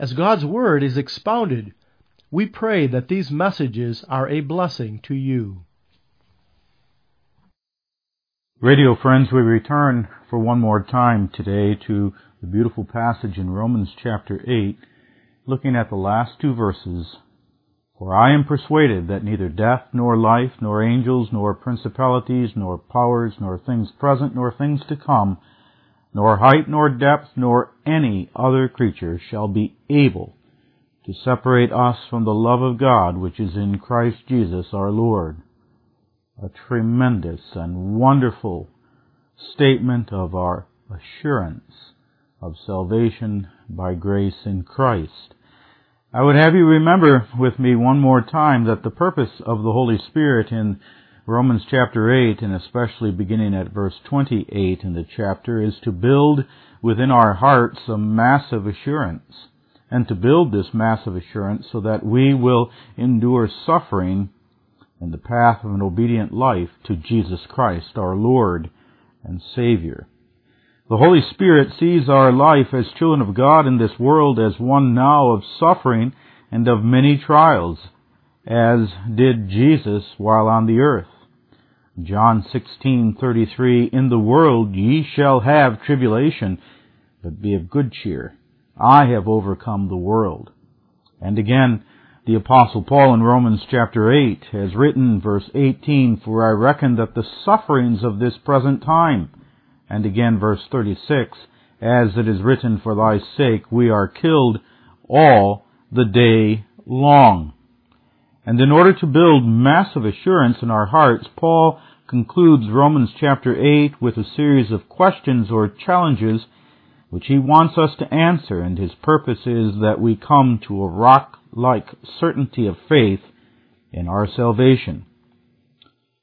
As God's Word is expounded, we pray that these messages are a blessing to you. Radio friends, we return for one more time today to the beautiful passage in Romans chapter 8, looking at the last two verses. For I am persuaded that neither death, nor life, nor angels, nor principalities, nor powers, nor things present, nor things to come, nor height, nor depth, nor any other creature shall be able to separate us from the love of God which is in Christ Jesus our Lord. A tremendous and wonderful statement of our assurance of salvation by grace in Christ. I would have you remember with me one more time that the purpose of the Holy Spirit in Romans chapter 8, and especially beginning at verse 28 in the chapter, is to build within our hearts a massive assurance, and to build this massive assurance so that we will endure suffering in the path of an obedient life to Jesus Christ, our Lord and Savior. The Holy Spirit sees our life as children of God in this world as one now of suffering and of many trials, as did Jesus while on the earth. John 16:33 In the world ye shall have tribulation but be of good cheer. I have overcome the world. And again the apostle Paul in Romans chapter 8 has written verse 18 for I reckon that the sufferings of this present time and again verse 36 as it is written for thy sake we are killed all the day long and in order to build massive assurance in our hearts, Paul concludes Romans chapter 8 with a series of questions or challenges which he wants us to answer, and his purpose is that we come to a rock-like certainty of faith in our salvation.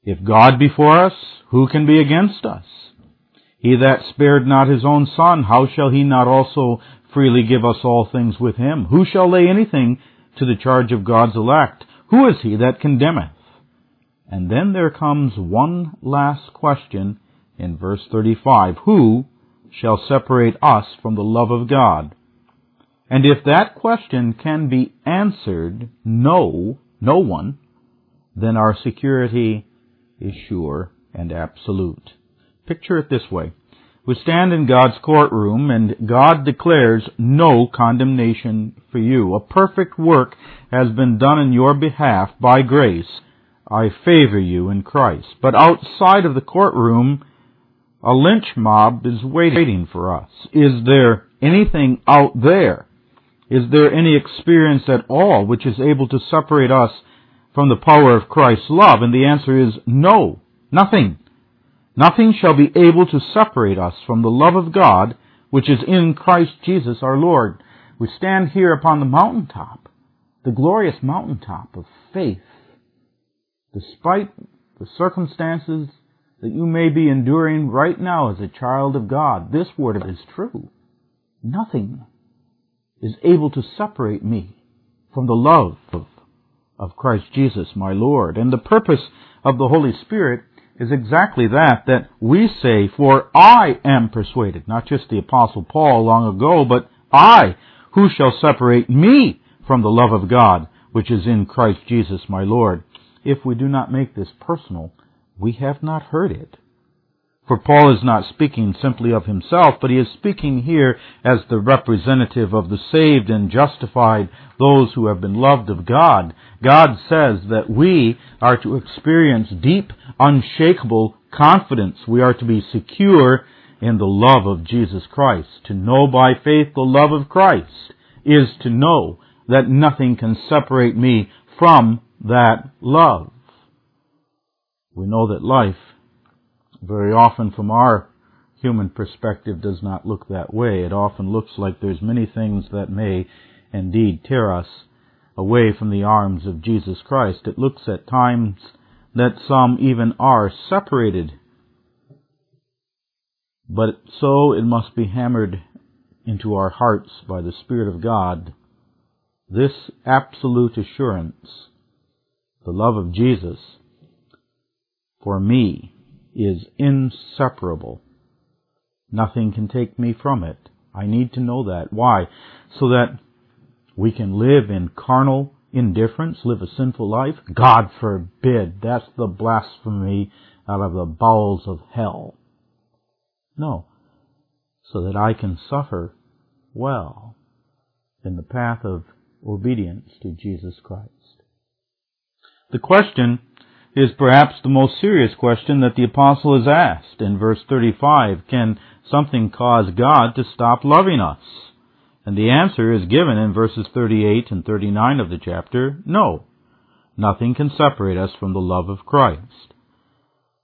If God be for us, who can be against us? He that spared not his own son, how shall he not also freely give us all things with him? Who shall lay anything to the charge of God's elect? Who is he that condemneth? And then there comes one last question in verse 35. Who shall separate us from the love of God? And if that question can be answered, no, no one, then our security is sure and absolute. Picture it this way. We stand in God's courtroom and God declares no condemnation for you. A perfect work has been done in your behalf by grace I favor you in Christ. But outside of the courtroom, a lynch mob is waiting for us. Is there anything out there? Is there any experience at all which is able to separate us from the power of Christ's love? And the answer is no, nothing. Nothing shall be able to separate us from the love of God which is in Christ Jesus our Lord. We stand here upon the mountaintop, the glorious mountaintop of faith despite the circumstances that you may be enduring right now as a child of God, this word is true. Nothing is able to separate me from the love of, of Christ Jesus, my Lord. And the purpose of the Holy Spirit is exactly that, that we say, for I am persuaded, not just the apostle Paul long ago, but I, who shall separate me from the love of God, which is in Christ Jesus, my Lord? if we do not make this personal, we have not heard it. For Paul is not speaking simply of himself, but he is speaking here as the representative of the saved and justified, those who have been loved of God. God says that we are to experience deep, unshakable confidence. We are to be secure in the love of Jesus Christ. To know by faith the love of Christ is to know that nothing can separate me from that love. We know that life, very often from our human perspective, does not look that way. It often looks like there's many things that may indeed tear us away from the arms of Jesus Christ. It looks at times that some even are separated. But so it must be hammered into our hearts by the Spirit of God. This absolute assurance, the love of Jesus, for me is inseparable. Nothing can take me from it. I need to know that. Why? So that we can live in carnal indifference, live a sinful life? God forbid. That's the blasphemy out of the bowels of hell. No. So that I can suffer well in the path of obedience to Jesus Christ. The question is perhaps the most serious question that the apostle is asked in verse 35. Can something cause God to stop loving us? And the answer is given in verses 38 and 39 of the chapter, no. Nothing can separate us from the love of Christ.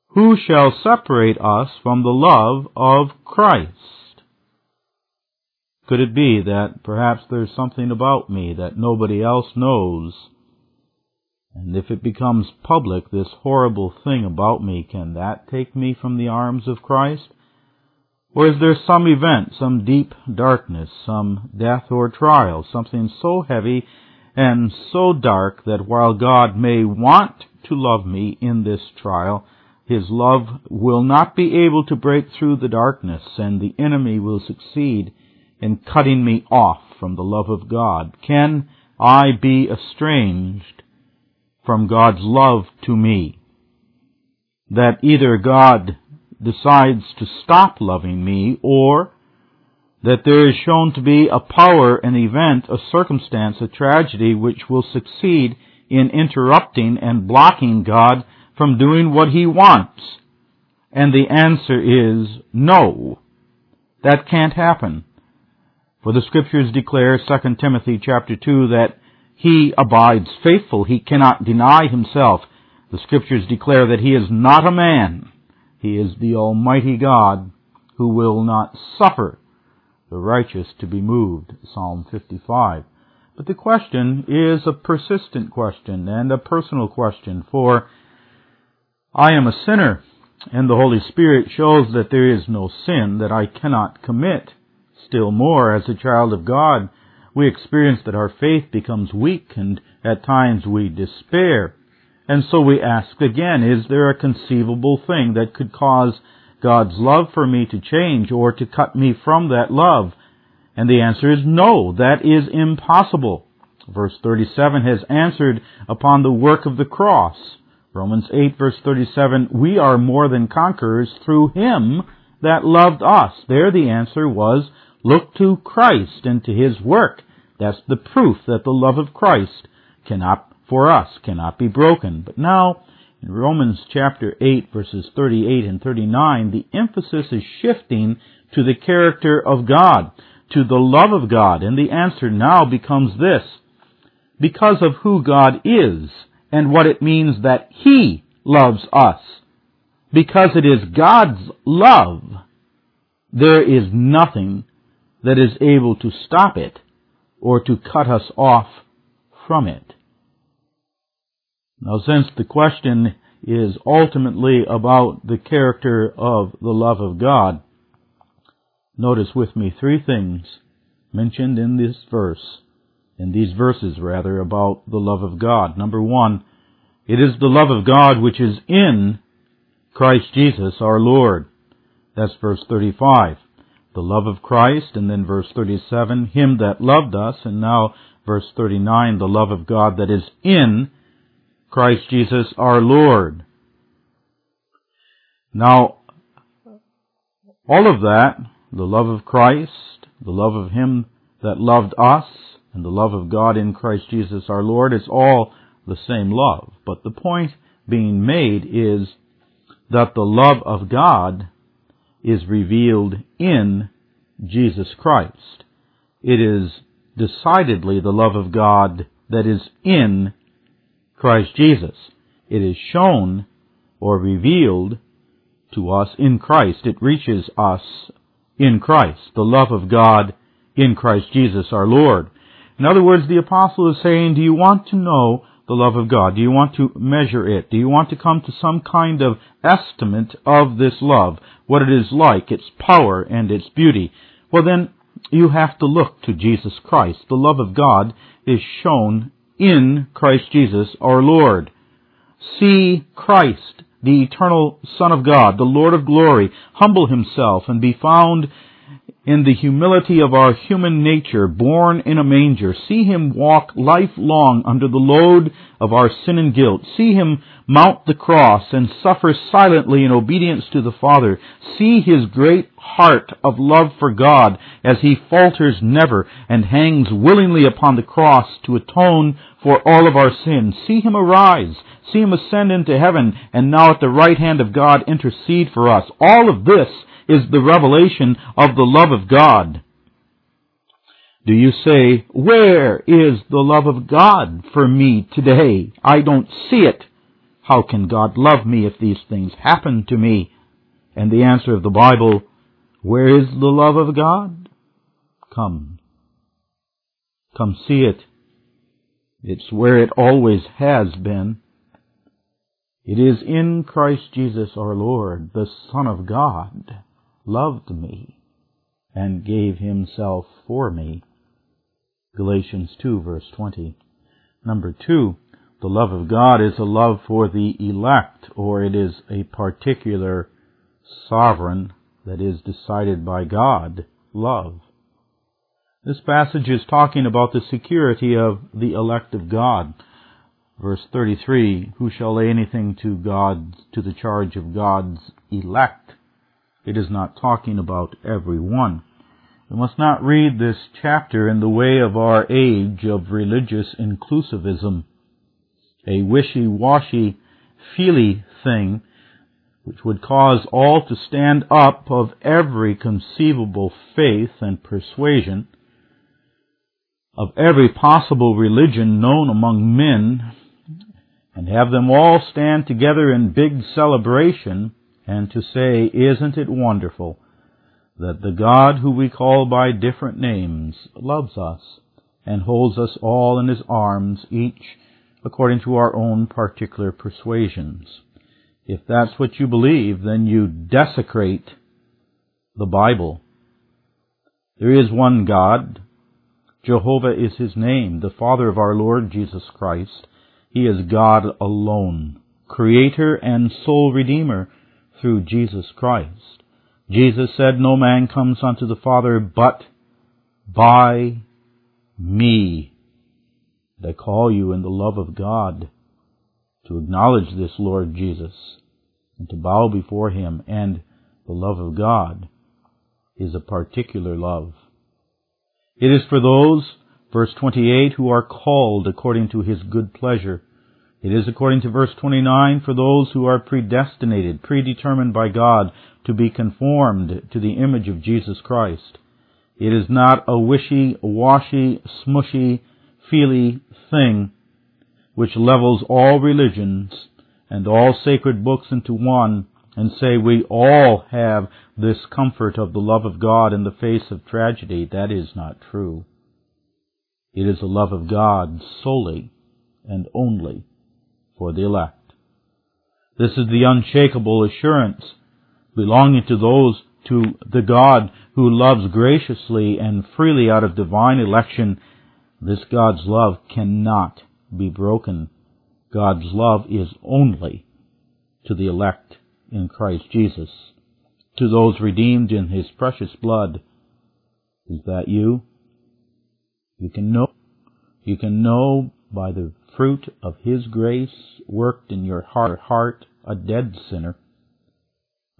Who shall separate us from the love of Christ? Could it be that perhaps there's something about me that nobody else knows? And if it becomes public, this horrible thing about me, can that take me from the arms of Christ? Or is there some event, some deep darkness, some death or trial, something so heavy and so dark that while God may want to love me in this trial, his love will not be able to break through the darkness, and the enemy will succeed in cutting me off from the love of God. Can I be estranged from God's love to me? That either God decides to stop loving me or that there is shown to be a power, an event, a circumstance, a tragedy which will succeed in interrupting and blocking God from doing what he wants. And the answer is no. That can't happen. For the scriptures declare, 2 Timothy chapter 2, that he abides faithful. He cannot deny himself. The scriptures declare that he is not a man he is the Almighty God who will not suffer the righteous to be moved. Psalm 55. But the question is a persistent question and a personal question, for I am a sinner, and the Holy Spirit shows that there is no sin that I cannot commit. Still more, as a child of God, we experience that our faith becomes weak and at times we despair. And so we ask again, is there a conceivable thing that could cause God's love for me to change or to cut me from that love? And the answer is no, that is impossible. Verse 37 has answered upon the work of the cross. Romans 8 verse 37, we are more than conquerors through Him that loved us. There the answer was, look to Christ and to His work. That's the proof that the love of Christ cannot for us cannot be broken. But now, in Romans chapter 8 verses 38 and 39, the emphasis is shifting to the character of God, to the love of God, and the answer now becomes this. Because of who God is, and what it means that He loves us. Because it is God's love, there is nothing that is able to stop it or to cut us off from it. Now, since the question is ultimately about the character of the love of God, notice with me three things mentioned in this verse, in these verses rather, about the love of God. Number one, it is the love of God which is in Christ Jesus our Lord. That's verse 35. The love of Christ, and then verse 37, Him that loved us, and now verse 39, the love of God that is in Christ Jesus our Lord. Now, all of that, the love of Christ, the love of Him that loved us, and the love of God in Christ Jesus our Lord, is all the same love. But the point being made is that the love of God is revealed in Jesus Christ. It is decidedly the love of God that is in Christ Jesus. It is shown or revealed to us in Christ. It reaches us in Christ, the love of God in Christ Jesus our Lord. In other words, the apostle is saying, do you want to know the love of God? Do you want to measure it? Do you want to come to some kind of estimate of this love? What it is like, its power and its beauty? Well then, you have to look to Jesus Christ. The love of God is shown in Christ Jesus our Lord. See Christ, the eternal Son of God, the Lord of glory, humble himself and be found in the humility of our human nature, born in a manger. See him walk lifelong under the load of our sin and guilt. See him mount the cross and suffer silently in obedience to the Father. See his great heart of love for God as he falters never and hangs willingly upon the cross to atone for all of our sins. See him arise. See him ascend into heaven and now at the right hand of God intercede for us. All of this is the revelation of the love of God. Do you say, where is the love of God for me today? I don't see it. How can God love me if these things happen to me? And the answer of the Bible, where is the love of God? Come. Come see it. It's where it always has been. It is in Christ Jesus our Lord, the Son of God loved me and gave himself for me. Galatians 2 verse 20. Number 2, the love of God is a love for the elect, or it is a particular sovereign that is decided by God love. This passage is talking about the security of the elect of God. Verse 33, who shall lay anything to God, to the charge of God's elect? It is not talking about every one. We must not read this chapter in the way of our age of religious inclusivism, a wishy-washy, feely thing which would cause all to stand up of every conceivable faith and persuasion, of every possible religion known among men, and have them all stand together in big celebration and to say, Isn't it wonderful that the God who we call by different names loves us and holds us all in his arms, each according to our own particular persuasions? If that's what you believe, then you desecrate the Bible. There is one God. Jehovah is his name, the Father of our Lord Jesus Christ. He is God alone, Creator and sole Redeemer through Jesus Christ. Jesus said, No man comes unto the Father but by me. They call you in the love of God to acknowledge this Lord Jesus and to bow before Him and the love of God is a particular love. It is for those, verse 28, who are called according to His good pleasure it is according to verse 29 for those who are predestinated, predetermined by God to be conformed to the image of Jesus Christ. It is not a wishy-washy, smushy, feely thing which levels all religions and all sacred books into one and say we all have this comfort of the love of God in the face of tragedy. That is not true. It is the love of God solely and only for the elect. This is the unshakable assurance belonging to those to the God who loves graciously and freely out of divine election. This God's love cannot be broken. God's love is only to the elect in Christ Jesus, to those redeemed in His precious blood. Is that you? You can know, you can know by the fruit of His grace worked in your heart, a dead sinner.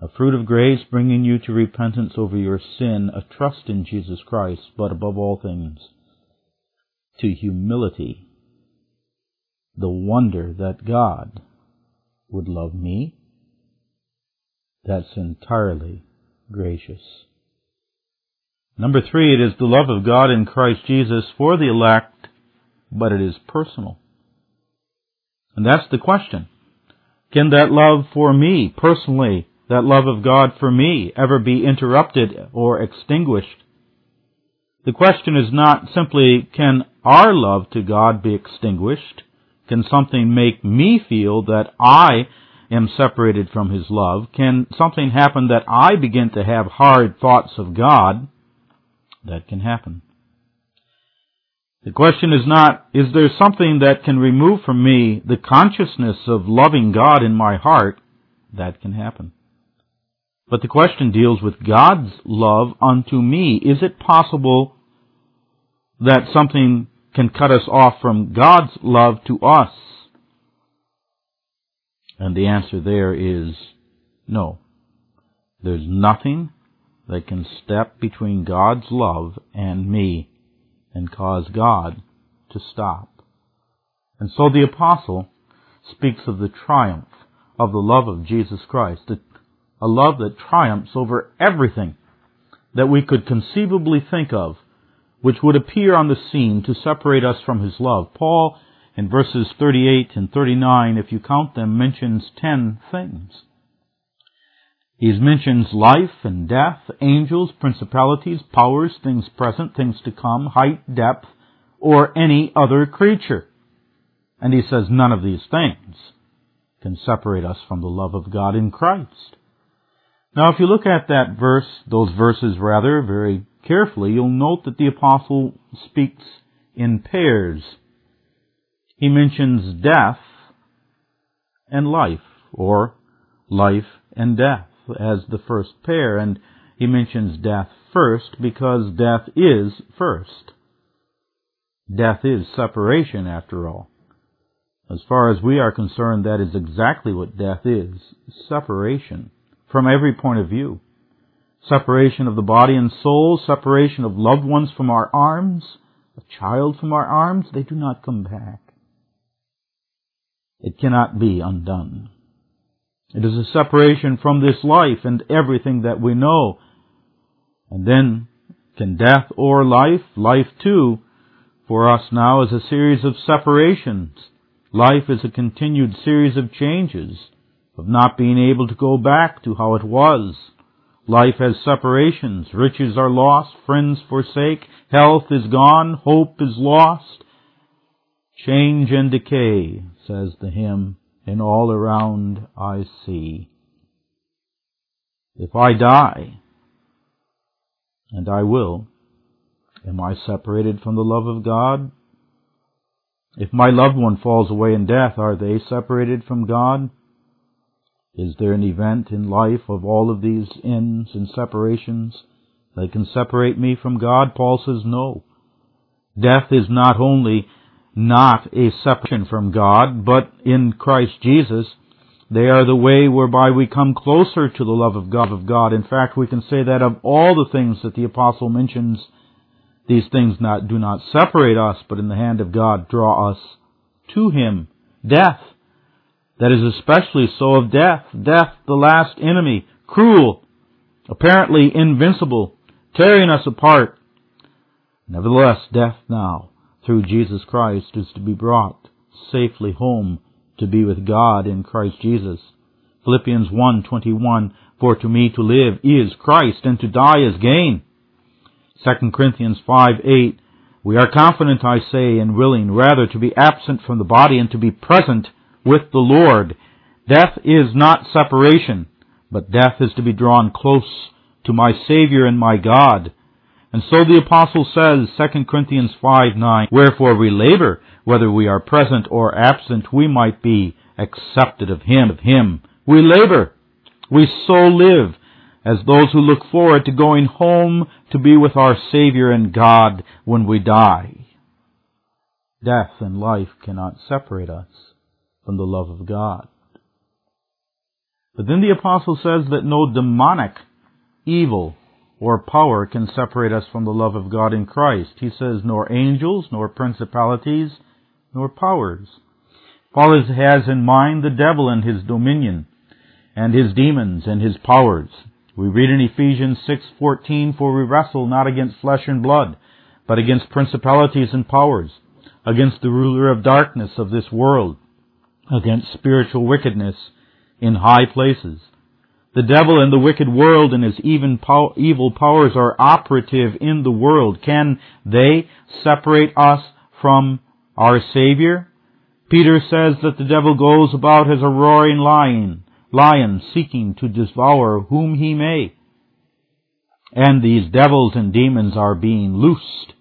A fruit of grace bringing you to repentance over your sin, a trust in Jesus Christ, but above all things, to humility. The wonder that God would love me. That's entirely gracious. Number three, it is the love of God in Christ Jesus for the elect, but it is personal. And that's the question. Can that love for me, personally, that love of God for me, ever be interrupted or extinguished? The question is not simply, can our love to God be extinguished? Can something make me feel that I am separated from His love? Can something happen that I begin to have hard thoughts of God? That can happen. The question is not, is there something that can remove from me the consciousness of loving God in my heart? That can happen. But the question deals with God's love unto me. Is it possible that something can cut us off from God's love to us? And the answer there is no. There's nothing that can step between God's love and me and cause God to stop. And so the apostle speaks of the triumph of the love of Jesus Christ, a love that triumphs over everything that we could conceivably think of which would appear on the scene to separate us from his love. Paul, in verses 38 and 39, if you count them, mentions ten things. He mentions life and death, angels, principalities, powers, things present, things to come, height, depth, or any other creature. And he says none of these things can separate us from the love of God in Christ. Now if you look at that verse, those verses rather, very carefully, you'll note that the apostle speaks in pairs. He mentions death and life, or life and death as the first pair, and he mentions death first because death is first. Death is separation after all. As far as we are concerned, that is exactly what death is. Separation from every point of view separation of the body and soul, separation of loved ones from our arms, a child from our arms, they do not come back. It cannot be undone. It is a separation from this life and everything that we know. And then, can death or life? Life too, for us now is a series of separations. Life is a continued series of changes, of not being able to go back to how it was. Life has separations. Riches are lost. Friends forsake. Health is gone. Hope is lost. Change and decay, says the hymn, and all around I see. If I die, and I will, am I separated from the love of God? If my loved one falls away in death, are they separated from God? Is there an event in life of all of these ends and separations that can separate me from God? Paul says no. Death is not only not a separation from God, but in Christ Jesus, they are the way whereby we come closer to the love of God of God. In fact, we can say that of all the things that the apostle mentions, these things not, do not separate us, but in the hand of God draw us to Him. Death that is especially so of death. Death, the last enemy, cruel, apparently invincible, tearing us apart. Nevertheless, death now, through Jesus Christ, is to be brought safely home to be with God in Christ Jesus. Philippians 1:21 For to me to live is Christ and to die is gain. 2 Corinthians 5:8 We are confident I say and willing rather to be absent from the body and to be present with the Lord. Death is not separation, but death is to be drawn close to my Savior and my God. And so the apostle says, 2 Corinthians 5, 9, Wherefore we labor, whether we are present or absent, we might be accepted of Him, of Him. We labor. We so live as those who look forward to going home to be with our Savior and God when we die. Death and life cannot separate us from the love of God. But then the apostle says that no demonic evil or power can separate us from the love of God in Christ. He says, nor angels, nor principalities, nor powers. Paul has in mind the devil and his dominion, and his demons and his powers. We read in Ephesians 6:14, "For we wrestle not against flesh and blood, but against principalities and powers, against the ruler of darkness of this world, against spiritual wickedness in high places. The devil and the wicked world and his evil powers are operative in the world. Can they separate us from our Savior? Peter says that the devil goes about as a roaring lion, lion seeking to devour whom he may. And these devils and demons are being loosed.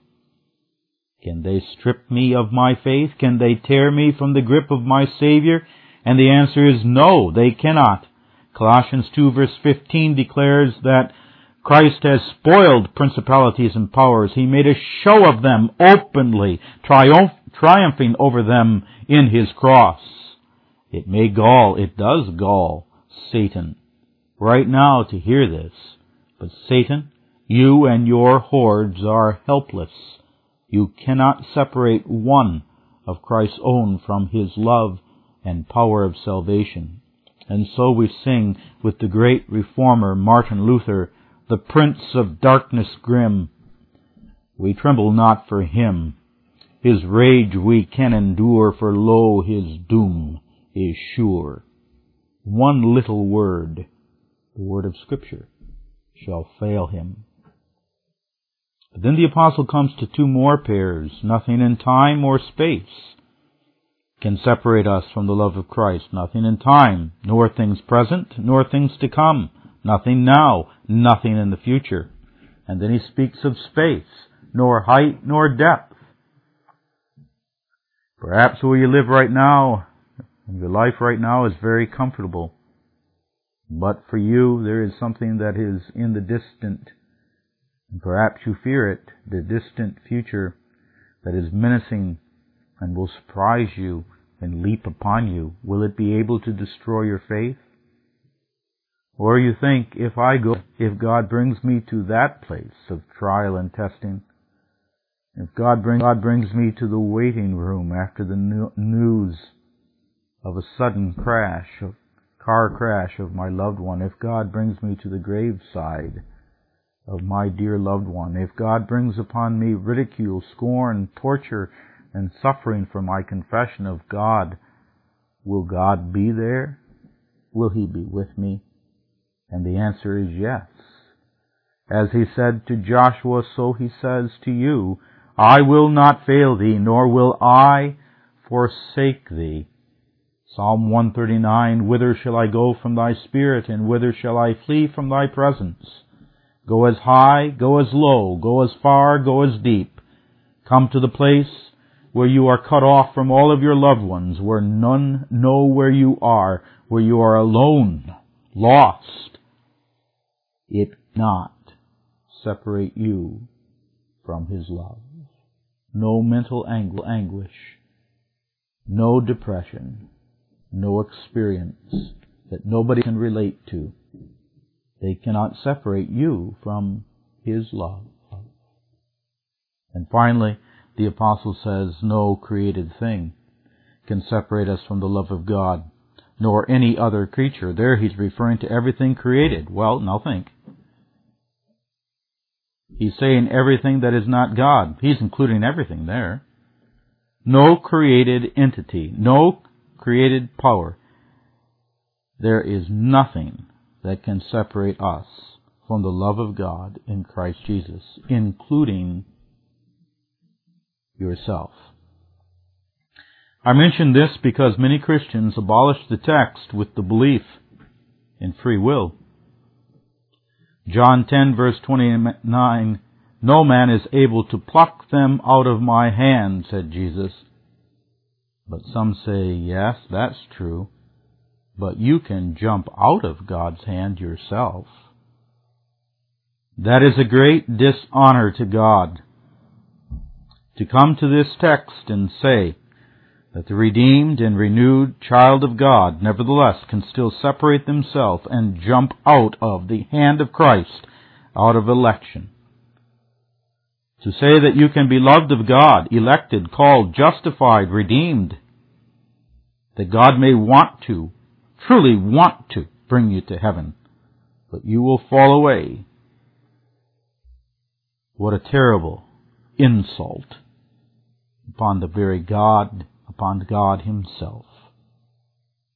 Can they strip me of my faith? Can they tear me from the grip of my Savior? And the answer is no, they cannot. Colossians 2 verse 15 declares that Christ has spoiled principalities and powers. He made a show of them openly, triumph, triumphing over them in his cross. It may gall, it does gall Satan right now to hear this. But Satan, you and your hordes are helpless. You cannot separate one of Christ's own from his love and power of salvation. And so we sing with the great reformer Martin Luther, the Prince of Darkness grim. We tremble not for him. His rage we can endure, for lo, his doom is sure. One little word, the word of Scripture, shall fail him. But then the apostle comes to two more pairs, nothing in time or space can separate us from the love of Christ. Nothing in time, nor things present, nor things to come. Nothing now, nothing in the future. And then he speaks of space, nor height, nor depth. Perhaps where you live right now, your life right now is very comfortable. But for you, there is something that is in the distant, and perhaps you fear it, the distant future that is menacing and will surprise you and leap upon you, will it be able to destroy your faith? Or you think, if I go, if God brings me to that place of trial and testing, if God, bring, God brings me to the waiting room after the news of a sudden crash, a car crash of my loved one, if God brings me to the graveside of my dear loved one, if God brings upon me ridicule, scorn, torture, and suffering for my confession of God, will God be there? Will He be with me? And the answer is yes. As He said to Joshua, so He says to you, I will not fail thee, nor will I forsake thee. Psalm 139, Whither shall I go from thy spirit, and whither shall I flee from thy presence? Go as high, go as low, go as far, go as deep. Come to the place where you are cut off from all of your loved ones, where none know where you are, where you are alone, lost, it not separate you from His love. No mental ang- anguish, no depression, no experience that nobody can relate to. They cannot separate you from His love. And finally, the apostle says, no created thing can separate us from the love of God, nor any other creature. There he's referring to everything created. Well, now think. He's saying everything that is not God. He's including everything there. No created entity, no created power. There is nothing that can separate us from the love of God in Christ Jesus, including yourself. I mention this because many Christians abolish the text with the belief in free will. John 10 verse 29, No man is able to pluck them out of my hand, said Jesus. But some say, yes, that's true, but you can jump out of God's hand yourself. That is a great dishonor to God to come to this text and say that the redeemed and renewed child of God nevertheless can still separate themselves and jump out of the hand of Christ, out of election. To say that you can be loved of God, elected, called, justified, redeemed, that God may want to, truly want to bring you to heaven, but you will fall away. What a terrible insult upon the very God, upon God Himself.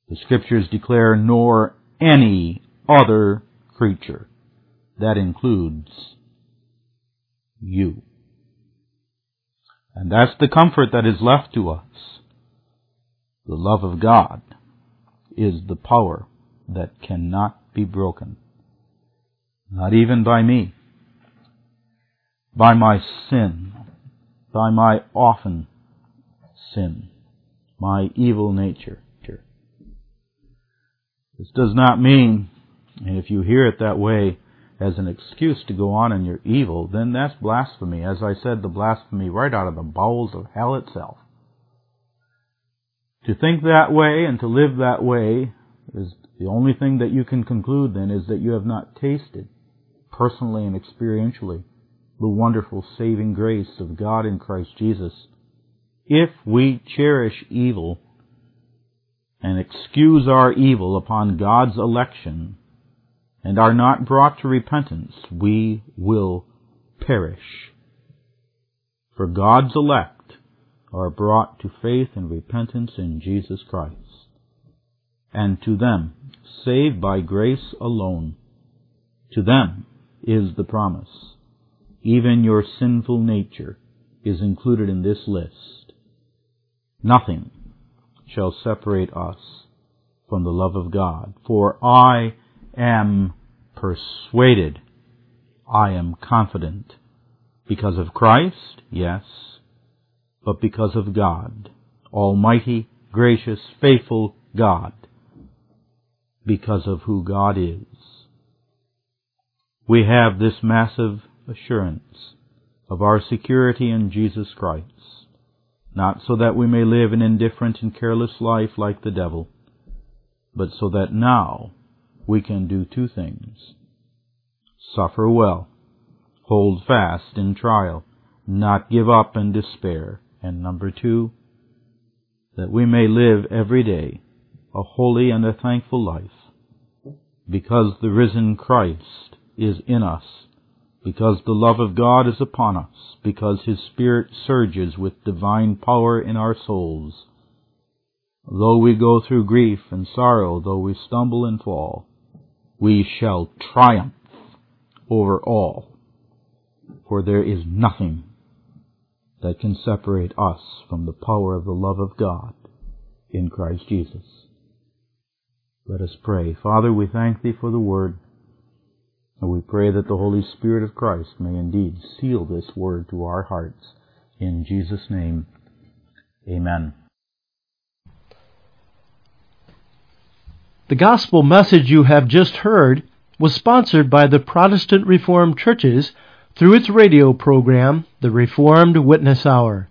The Scriptures declare, nor any other creature. That includes you. And that's the comfort that is left to us. The love of God is the power that cannot be broken. Not even by me. By my sin. By my often sin. My evil nature. This does not mean, and if you hear it that way, as an excuse to go on in your evil, then that's blasphemy. As I said, the blasphemy right out of the bowels of hell itself. To think that way and to live that way is the only thing that you can conclude then is that you have not tasted personally and experientially the wonderful saving grace of God in Christ Jesus. If we cherish evil and excuse our evil upon God's election, and are not brought to repentance, we will perish. For God's elect are brought to faith and repentance in Jesus Christ. And to them, saved by grace alone, to them is the promise. Even your sinful nature is included in this list. Nothing shall separate us from the love of God. For I am persuaded. I am confident. Because of Christ, yes, but because of God. Almighty, gracious, faithful God. Because of who God is. We have this massive assurance of our security in Jesus Christ, not so that we may live an indifferent and careless life like the devil, but so that now we can do two things. Suffer well, hold fast in trial, not give up in despair, and number two, that we may live every day a holy and a thankful life, because the risen Christ is in us, because the love of God is upon us, because His Spirit surges with divine power in our souls. Though we go through grief and sorrow, though we stumble and fall, we shall triumph over all, for there is nothing that can separate us from the power of the love of God in Christ Jesus. Let us pray. Father, we thank Thee for the Word, and we pray that the Holy Spirit of Christ may indeed seal this Word to our hearts. In Jesus' name, Amen. The gospel message you have just heard was sponsored by the Protestant Reformed Churches through its radio program, The Reformed Witness Hour.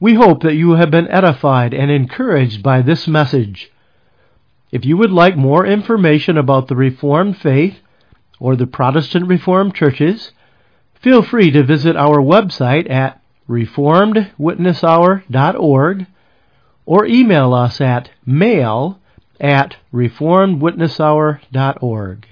We hope that you have been edified and encouraged by this message. If you would like more information about the Reformed faith or the Protestant Reformed Churches, feel free to visit our website at reformedwitnesshour.org or email us at mail at reformedwitnesshour.org.